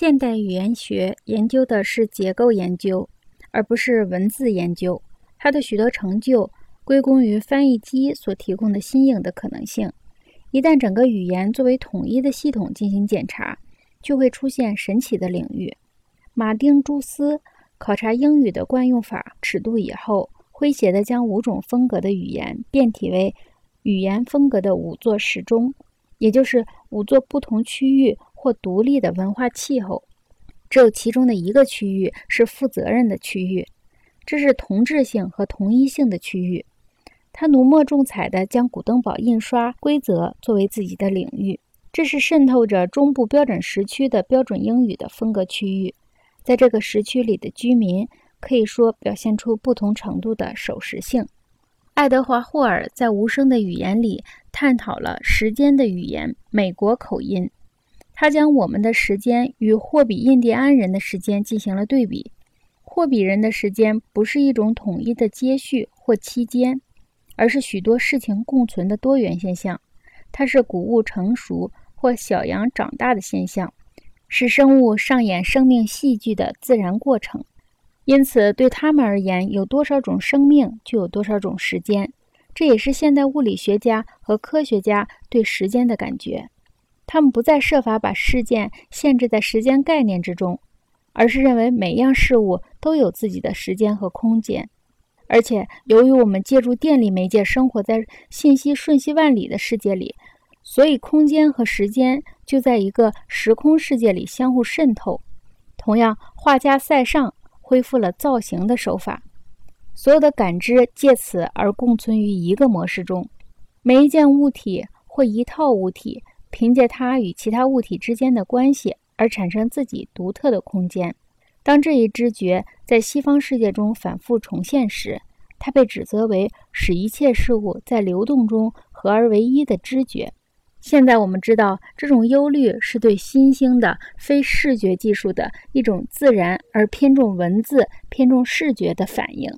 现代语言学研究的是结构研究，而不是文字研究。它的许多成就归功于翻译机所提供的新颖的可能性。一旦整个语言作为统一的系统进行检查，就会出现神奇的领域。马丁·朱斯考察英语的惯用法尺度以后，诙谐地将五种风格的语言变体为语言风格的五座时钟，也就是五座不同区域。或独立的文化气候，只有其中的一个区域是负责任的区域，这是同质性和同一性的区域。他浓墨重彩地将古登堡印刷规则作为自己的领域，这是渗透着中部标准时区的标准英语的风格区域。在这个时区里的居民可以说表现出不同程度的守时性。爱德华·霍尔在《无声的语言》里探讨了时间的语言——美国口音。他将我们的时间与霍比印第安人的时间进行了对比。霍比人的时间不是一种统一的接续或期间，而是许多事情共存的多元现象。它是谷物成熟或小羊长大的现象，是生物上演生命戏剧的自然过程。因此，对他们而言，有多少种生命就有多少种时间。这也是现代物理学家和科学家对时间的感觉。他们不再设法把事件限制在时间概念之中，而是认为每样事物都有自己的时间和空间。而且，由于我们借助电力媒介生活在信息瞬息万里的世界里，所以空间和时间就在一个时空世界里相互渗透。同样，画家塞尚恢复了造型的手法，所有的感知借此而共存于一个模式中。每一件物体或一套物体。凭借它与其他物体之间的关系而产生自己独特的空间。当这一知觉在西方世界中反复重现时，它被指责为使一切事物在流动中合而为一的知觉。现在我们知道，这种忧虑是对新兴的非视觉技术的一种自然而偏重文字、偏重视觉的反应。